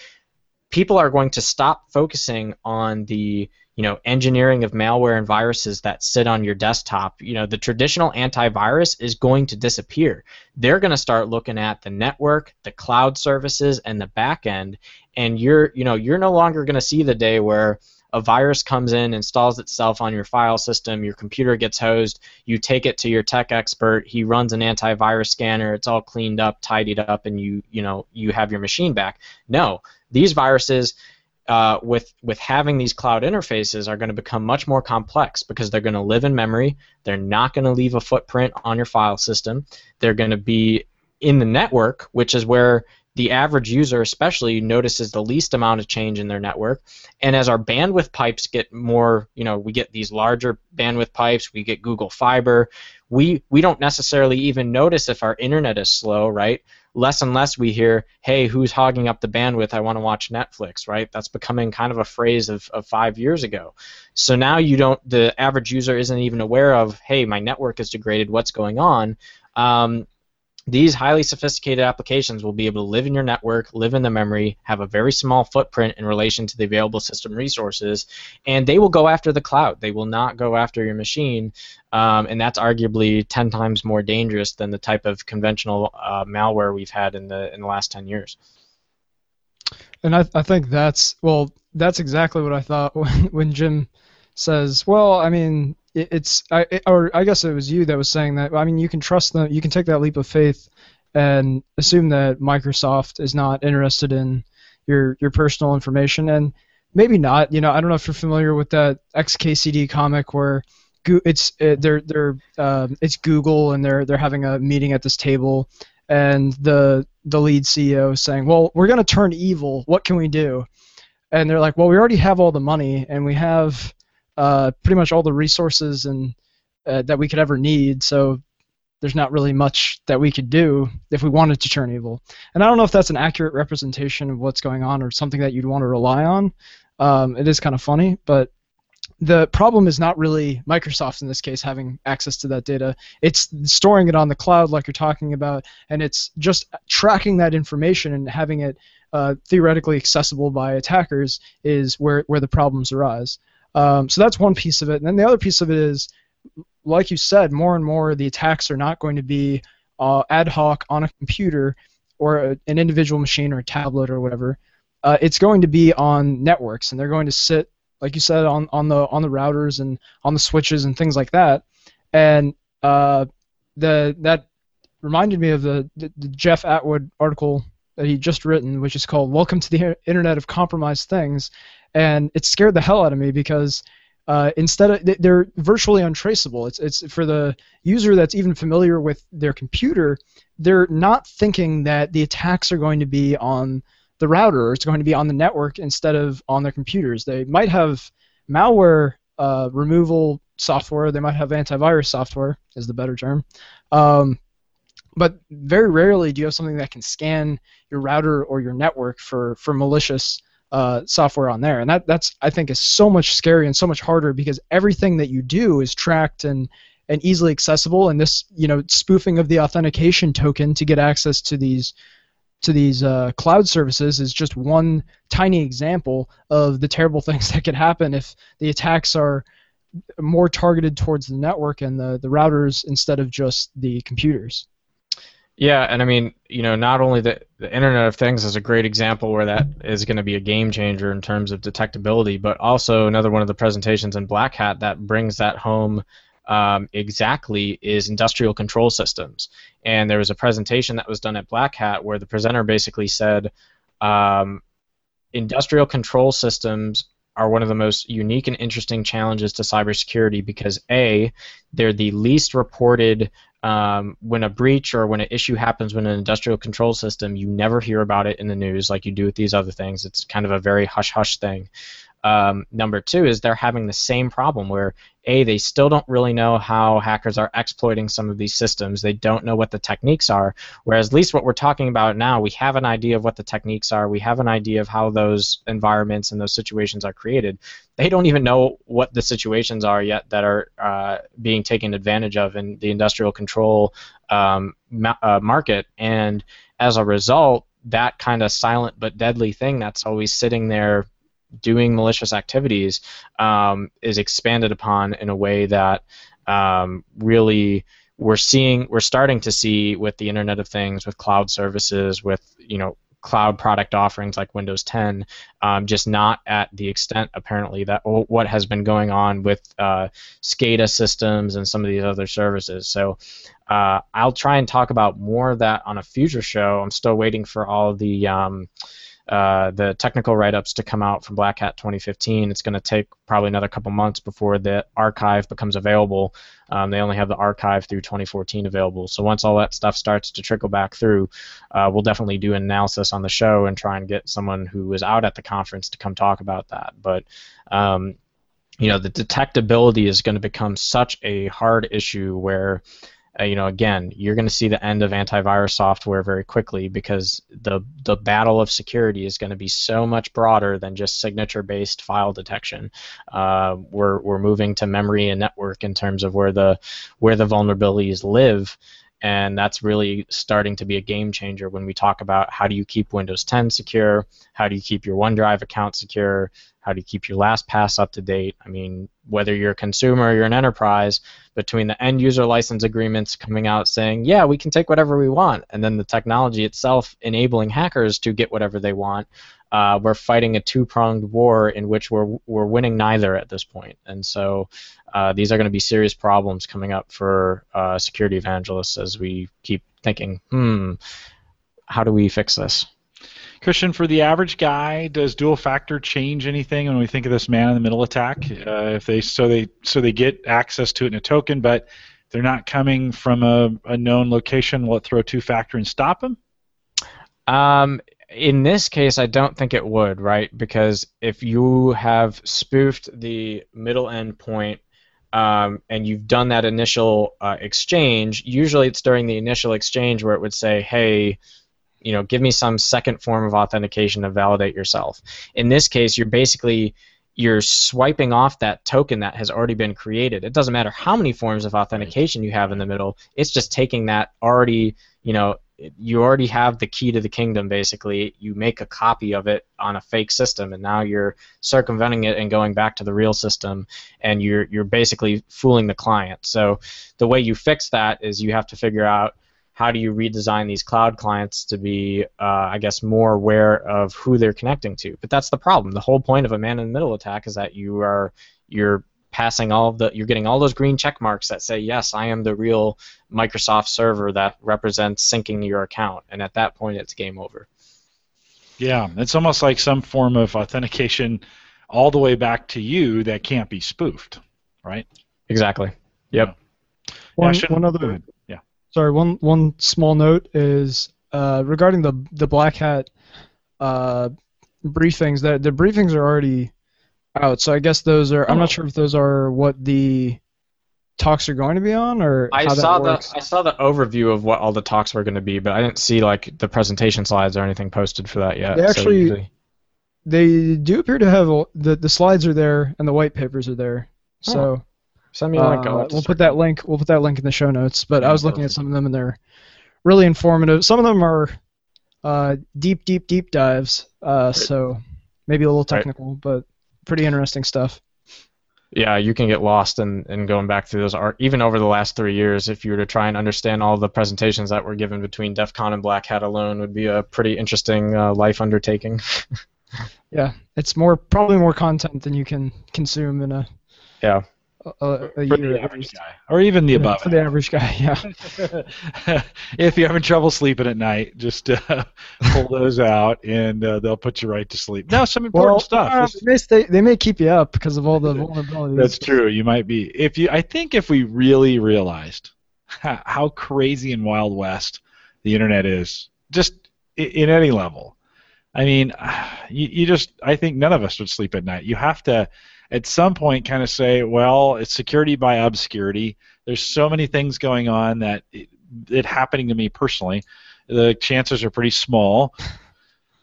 people are going to stop focusing on the you know engineering of malware and viruses that sit on your desktop. You know the traditional antivirus is going to disappear. They're going to start looking at the network the cloud services and the back end and you're you know you're no longer going to see the day where a virus comes in, installs itself on your file system, your computer gets hosed, you take it to your tech expert, he runs an antivirus scanner, it's all cleaned up, tidied up, and you you know you have your machine back. No, these viruses, uh, with with having these cloud interfaces, are going to become much more complex because they're going to live in memory. They're not going to leave a footprint on your file system. They're going to be in the network, which is where the average user especially notices the least amount of change in their network and as our bandwidth pipes get more you know we get these larger bandwidth pipes we get google fiber we we don't necessarily even notice if our internet is slow right less and less we hear, hey, who's hogging up the bandwidth? I want to watch Netflix, right? That's becoming kind of a phrase of, of five years ago. So now you don't, the average user isn't even aware of, hey, my network is degraded, what's going on? Um, these highly sophisticated applications will be able to live in your network, live in the memory, have a very small footprint in relation to the available system resources, and they will go after the cloud. They will not go after your machine, um, and that's arguably 10 times more dangerous than the type of conventional uh, malware we've had in the in the last 10 years. And I, I think that's well, that's exactly what I thought when when Jim says, well, I mean, it, it's I it, or I guess it was you that was saying that. I mean, you can trust them. You can take that leap of faith and assume that Microsoft is not interested in your your personal information, and maybe not. You know, I don't know if you're familiar with that XKCD comic where it's it, they're they're um, it's Google and they're they're having a meeting at this table, and the the lead CEO is saying, "Well, we're going to turn evil. What can we do?" And they're like, "Well, we already have all the money and we have uh, pretty much all the resources and uh, that we could ever need. So there's not really much that we could do if we wanted to turn evil. And I don't know if that's an accurate representation of what's going on or something that you'd want to rely on. Um, it is kind of funny, but the problem is not really Microsoft in this case having access to that data. It's storing it on the cloud, like you're talking about, and it's just tracking that information and having it uh, theoretically accessible by attackers is where, where the problems arise. Um, so that's one piece of it. And then the other piece of it is, like you said, more and more the attacks are not going to be uh, ad hoc on a computer or a, an individual machine or a tablet or whatever. Uh, it's going to be on networks, and they're going to sit, like you said, on, on the on the routers and on the switches and things like that. And uh, the that reminded me of the, the, the Jeff Atwood article that he just written, which is called "Welcome to the Internet of Compromised Things," and it scared the hell out of me because uh, instead of they're virtually untraceable. It's it's for the user that's even familiar with their computer, they're not thinking that the attacks are going to be on the router or it's going to be on the network instead of on their computers. They might have malware uh, removal software. They might have antivirus software, is the better term. Um, but very rarely do you have something that can scan your router or your network for, for malicious uh, software on there, and that that's I think is so much scarier and so much harder because everything that you do is tracked and and easily accessible. And this you know spoofing of the authentication token to get access to these to these uh, cloud services is just one tiny example of the terrible things that could happen if the attacks are more targeted towards the network and the, the routers instead of just the computers. Yeah, and I mean, you know, not only the, the Internet of Things is a great example where that is going to be a game changer in terms of detectability, but also another one of the presentations in Black Hat that brings that home um, exactly is industrial control systems. And there was a presentation that was done at Black Hat where the presenter basically said um, industrial control systems are one of the most unique and interesting challenges to cybersecurity because A, they're the least reported um, when a breach or when an issue happens with an industrial control system, you never hear about it in the news like you do with these other things. It's kind of a very hush hush thing. Um, number two is they're having the same problem where a they still don't really know how hackers are exploiting some of these systems. They don't know what the techniques are. Whereas at least what we're talking about now, we have an idea of what the techniques are. We have an idea of how those environments and those situations are created. They don't even know what the situations are yet that are uh, being taken advantage of in the industrial control um, ma- uh, market. And as a result, that kind of silent but deadly thing that's always sitting there doing malicious activities um, is expanded upon in a way that um, really we're seeing we're starting to see with the Internet of Things, with cloud services, with you know cloud product offerings like Windows 10, um, just not at the extent apparently that what has been going on with uh, SCADA systems and some of these other services. So uh, I'll try and talk about more of that on a future show. I'm still waiting for all the um, uh, the technical write-ups to come out from Black Hat 2015. It's going to take probably another couple months before the archive becomes available. Um, they only have the archive through 2014 available. So once all that stuff starts to trickle back through, uh, we'll definitely do an analysis on the show and try and get someone who was out at the conference to come talk about that. But um, you know, the detectability is going to become such a hard issue where uh, you know, again, you're going to see the end of antivirus software very quickly because the the battle of security is going to be so much broader than just signature-based file detection. Uh, we're we're moving to memory and network in terms of where the where the vulnerabilities live, and that's really starting to be a game changer when we talk about how do you keep Windows 10 secure, how do you keep your OneDrive account secure, How do you keep your LastPass up to date? I mean, whether you're a consumer or you're an enterprise, between the end user license agreements coming out saying, yeah, we can take whatever we want, and then the technology itself enabling hackers to get whatever they want, uh, we're fighting a two-pronged war in which we're we're winning neither at this point, and so uh, these are going to be serious problems coming up for uh, security evangelists as we keep thinking, hmm, how do we fix this? Christian, for the average guy, does dual factor change anything when we think of this man-in-the-middle attack? Uh, if they so they so they get access to it in a token, but they're not coming from a, a known location, will it throw two-factor and stop them? Um, in this case, I don't think it would, right? Because if you have spoofed the middle end point um, and you've done that initial uh, exchange, usually it's during the initial exchange where it would say, hey, you know, give me some second form of authentication to validate yourself. In this case, you're basically you're swiping off that token that has already been created. It doesn't matter how many forms of authentication you have in the middle. It's just taking that already, you know, you already have the key to the kingdom basically. You make a copy of it on a fake system and now you're circumventing it and going back to the real system and you're you're basically fooling the client. So the way you fix that is you have to figure out how do you redesign these cloud clients to be uh, i guess more aware of who they're connecting to. But that's the problem. The whole point of a man in the middle attack is that you are you're passing all of the you're getting all those green check marks that say yes i am the real microsoft server that represents syncing your account. And at that point it's game over. Yeah it's almost like some form of authentication all the way back to you that can't be spoofed right? Exactly. Yep. Yeah. one, yeah, one other yeah. Sorry one one small note is uh, regarding the the black hat uh, briefings that the briefings are already out. So I guess those are. I'm not oh. sure if those are what the talks are going to be on, or I saw the I saw the overview of what all the talks were going to be, but I didn't see like the presentation slides or anything posted for that yet. They actually, so they do appear to have the the slides are there and the white papers are there. Oh. So. Send me a link. Uh, we'll put that link. We'll put that link in the show notes. But I was looking at some of them, and they're really informative. Some of them are uh, deep, deep, deep dives. Uh, so maybe a little technical, right. but pretty interesting stuff. Yeah, you can get lost in, in going back through those art even over the last three years. If you were to try and understand all the presentations that were given between DEF CON and Black Hat alone, would be a pretty interesting uh, life undertaking. yeah, it's more probably more content than you can consume in a yeah a, a year average guy, or even the above. For the average guy, yeah. if you're having trouble sleeping at night, just uh, pull those out, and uh, they'll put you right to sleep. Now, some important well, stuff. Uh, they, they may keep you up because of all the vulnerabilities. That's true. You might be. If you, I think, if we really realized how crazy and wild west the internet is, just in any level. I mean, you, you just. I think none of us would sleep at night. You have to at some point kind of say, well, it's security by obscurity. There's so many things going on that it, it happening to me personally, the chances are pretty small.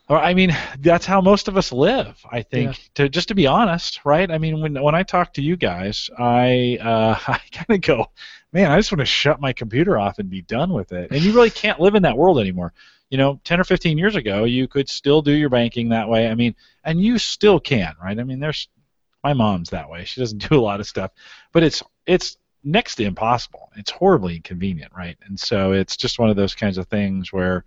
Or I mean, that's how most of us live. I think, yeah. to just to be honest, right? I mean, when when I talk to you guys, I uh, I kind of go, man, I just want to shut my computer off and be done with it. And you really can't live in that world anymore. You know, 10 or 15 years ago, you could still do your banking that way. I mean, and you still can, right? I mean, there's my mom's that way. She doesn't do a lot of stuff, but it's it's next to impossible. It's horribly inconvenient, right? And so it's just one of those kinds of things where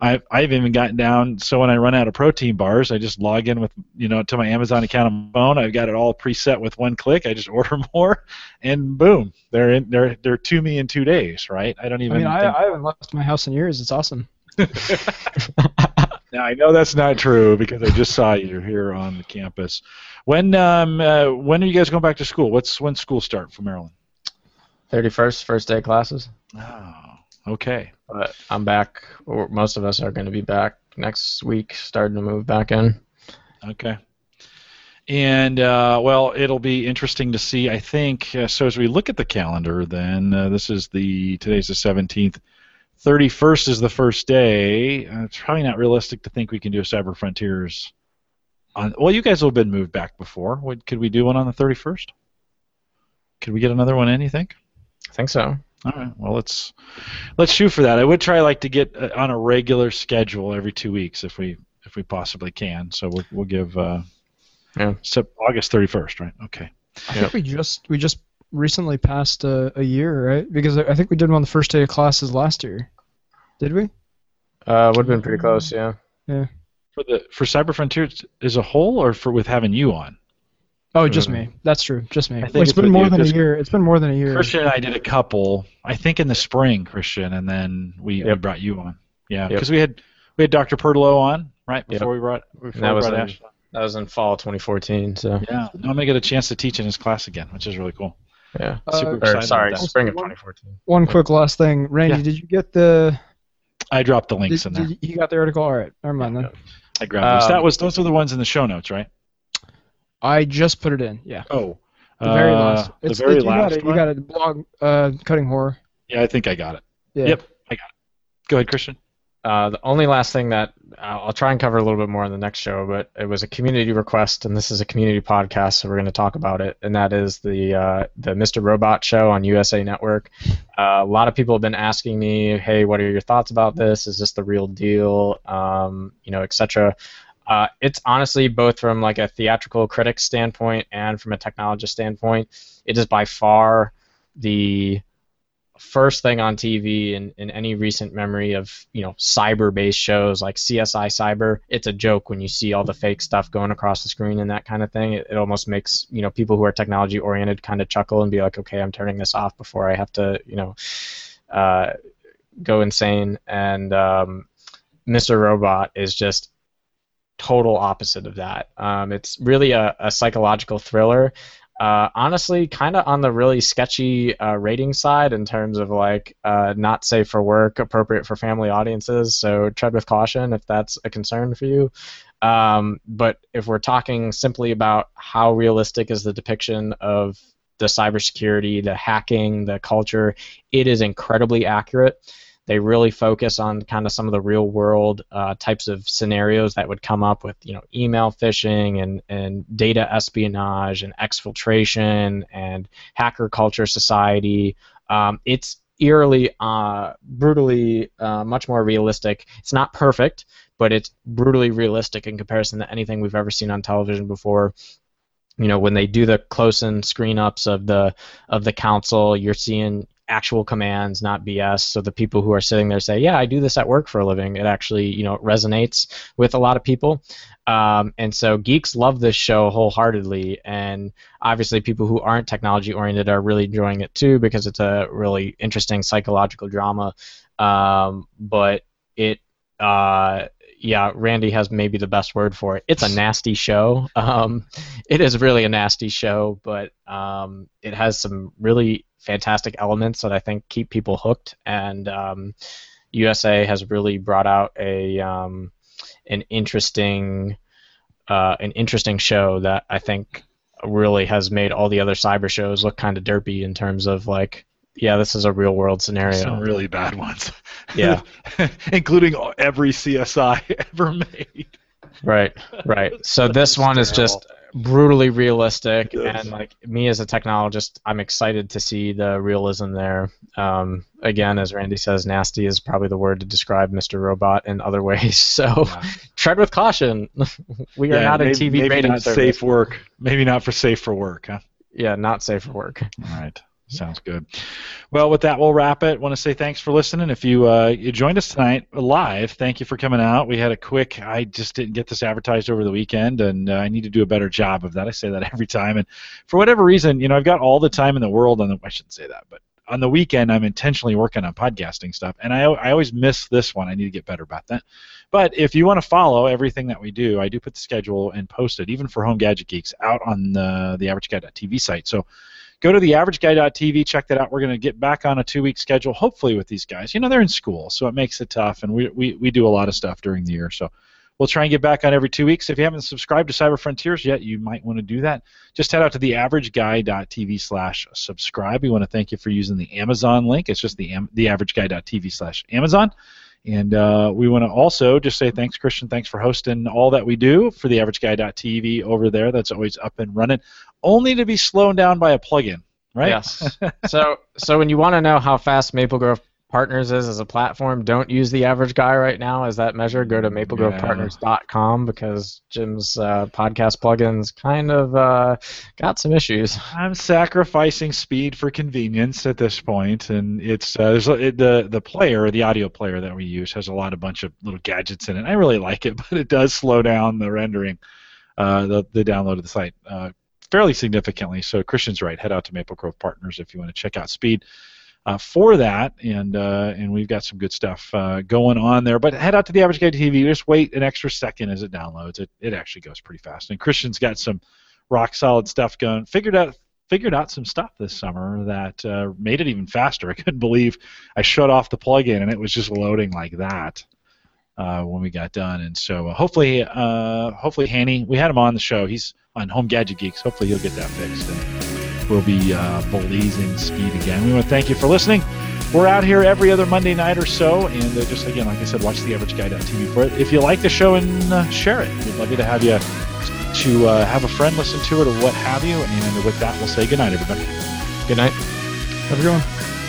I've I've even gotten down. So when I run out of protein bars, I just log in with you know to my Amazon account on my phone. I've got it all preset with one click. I just order more, and boom, they're in they're they're to me in two days, right? I don't even. I mean, I, I haven't left my house in years. It's awesome. now I know that's not true because I just saw you here on the campus. When um, uh, when are you guys going back to school? What's when school start for Maryland? Thirty first, first day of classes. Oh, okay. But I'm back. Or most of us are going to be back next week, starting to move back in. Okay. And uh, well, it'll be interesting to see. I think uh, so. As we look at the calendar, then uh, this is the today's the 17th. 31st is the first day. Uh, it's probably not realistic to think we can do a Cyber Frontiers. On, well, you guys have been moved back before. What, could we do one on the 31st? Could we get another one in? You think? I think so. All right. Well, let's let's shoot for that. I would try like to get uh, on a regular schedule every two weeks if we if we possibly can. So we'll we'll give uh, Yeah. So August 31st, right? Okay. I think we just we just recently passed a, a year, right? Because I I think we did one the first day of classes last year. Did we? Uh, would have been pretty close, yeah. Yeah. For the for Cyber Frontiers as a whole, or for with having you on? Oh, just me. That's true. Just me. I think Well, it's it's been more you, than a year. It's been more than a year. Christian and I did a couple. I think in the spring, Christian, and then we, we brought you on. Yeah, Yep. because we had we had Dr. Pertolo on right Yep. before we brought before that we was brought in- Ash. That was in fall 2014, so Yeah, now I'm gonna get a chance to teach in his class again, which is really cool. Yeah. Super Uh, excited Or sorry, that. spring of 2014. One quick last thing, Randy. Yeah. Did you get the? I dropped the Did, links in there. did you got the article? All right. Never mind then. I grabbed those. Um, That was those were the ones in the show notes, right? I just put it in. Yeah. Oh, The very uh, last. The It's, very it, you last got it. one? You got it. Blog. Uh, Coding Horror. Yeah, I think I got it. Yeah. Yep, I got it. Go ahead, Christian. Uh, the only last thing that I'll try and cover a little bit more in the next show, but it was a community request, and this is a community podcast, so we're going to talk about it, and that is the uh, the Mr. Robot show on USA Network. Uh, a lot of people have been asking me, "Hey, what are your thoughts about this? Is this the real deal? Um, you know, etc." Uh, it's honestly both from like a theatrical critic standpoint and from a technologist standpoint, it is by far the first thing on TV in, in any recent memory of you know cyber-based shows like CSI Cyber. It's a joke when you see all the fake stuff going across the screen and that kind of thing. It, it almost makes you know people who are technology oriented kind of chuckle and be like, okay, I'm turning this off before I have to you know uh, go insane. And um, Mr. Robot is just total opposite of that. Um, it's really a, a psychological thriller uh, honestly, kind of on the really sketchy uh, rating side in terms of like uh, not safe for work, appropriate for family audiences. So tread with caution if that's a concern for you. Um, but if we're talking simply about how realistic is the depiction of the cybersecurity, the hacking, the culture, it is incredibly accurate. They really focus on kind of some of the real world uh, types of scenarios that would come up with, you know, email phishing and, and data espionage and exfiltration and hacker culture society. Um, it's eerily, uh, brutally, uh, much more realistic. It's not perfect, but it's brutally realistic in comparison to anything we've ever seen on television before you know when they do the close-in screen ups of the of the console you're seeing actual commands not bs so the people who are sitting there say yeah i do this at work for a living. It actually you know resonates with a lot of people. Um, and so geeks love this show wholeheartedly. And obviously people who aren't technology oriented are really enjoying it too because it's a really interesting psychological drama. Um, but it uh, yeah, Randy has maybe the best word for it. It's a nasty show. Um, it is really a nasty show, but um, it has some really fantastic elements that I think keep people hooked. And um, USA has really brought out a um, an interesting uh, an interesting show that I think really has made all the other cyber shows look kind of derpy in terms of like, yeah, this is a real world scenario. Some really bad ones. Yeah. including every CSI ever made. Right, right. So this It's one is just brutally realistic, and like me as a technologist, I'm excited to see the realism there. Um, again, as Randy says, nasty is probably the word to describe Mr. Robot in other ways. So tread with caution. we are Yeah, not a TV maybe rating not service. safe work. Maybe not for safe for work, huh? Yeah, not safe for work. All right. Sounds good. Well, with that, we'll wrap it. Want to say thanks for listening. If you uh, you joined us tonight live, thank you for coming out. We had a quick. I just didn't get this advertised over the weekend, and uh, I need to do a better job of that. I say that every time, and for whatever reason, you know, I've got all the time in the world on the. I shouldn't say that, but on the weekend, I'm intentionally working on podcasting stuff, and I I always miss this one. I need to get better about that. But if you want to follow everything that we do, I do put the schedule and post it, even for Home Gadget Geeks, out on the the AverageGuy.tv site. So go to the averageguy.tv check that out. We're going to get back on a two week schedule hopefully with these guys. You know they're in school so it makes it tough and we, we, we do a lot of stuff during the year. So we'll try and get back on every two weeks. If you haven't subscribed to cyber frontiers yet you might want to do that. Just head out to the averageguy.tv slash subscribe. We want to thank you for using the amazon link. It's just the, am- the averageguy.tv slash amazon. And uh, we want to also just say thanks, Christian. Thanks for hosting all that we do for the AverageGuy.tv over there. That's always up and running, only to be slowed down by a plugin, right? Yes. so so when you want to know how fast Maple Grove Partners is as a platform. Don't use the average guy right now as that measure. Go to maplegrovepartners.com because Jim's uh, podcast plugins kind of uh, got some issues. I'm sacrificing speed for convenience at this point, and it's uh, there's, it, the the player, the audio player that we use, has a lot of bunch of little gadgets in it. I really like it, but it does slow down the rendering, uh, the the download of the site uh, fairly significantly. So Christian's right. Head out to Maple Grove Partners if you want to check out speed uh, for that, and uh, and we've got some good stuff uh, going on there. But head out to the Average Guy TV. Just wait an extra second as it downloads. It it actually goes pretty fast. And Christian's got some rock solid stuff going. Figured out figured out some stuff this summer that uh, made it even faster. I couldn't believe I shut off the plugin and it was just loading like that. Uh, when we got done, and so uh, hopefully, hopefully, Hanny, we had him on the show. He's on Home Gadget Geeks. Hopefully, he'll get that fixed. And, we'll be uh, blazing speed again. We want to thank you for listening. We're out here every other Monday night or so, and uh, just again, like I said, watch theaverageguy.tv for it. If you like the show and uh, share it, we'd love you to have you to uh, have a friend listen to it or what have you. And with that, we'll say good night, everybody. Good night. Have a good one.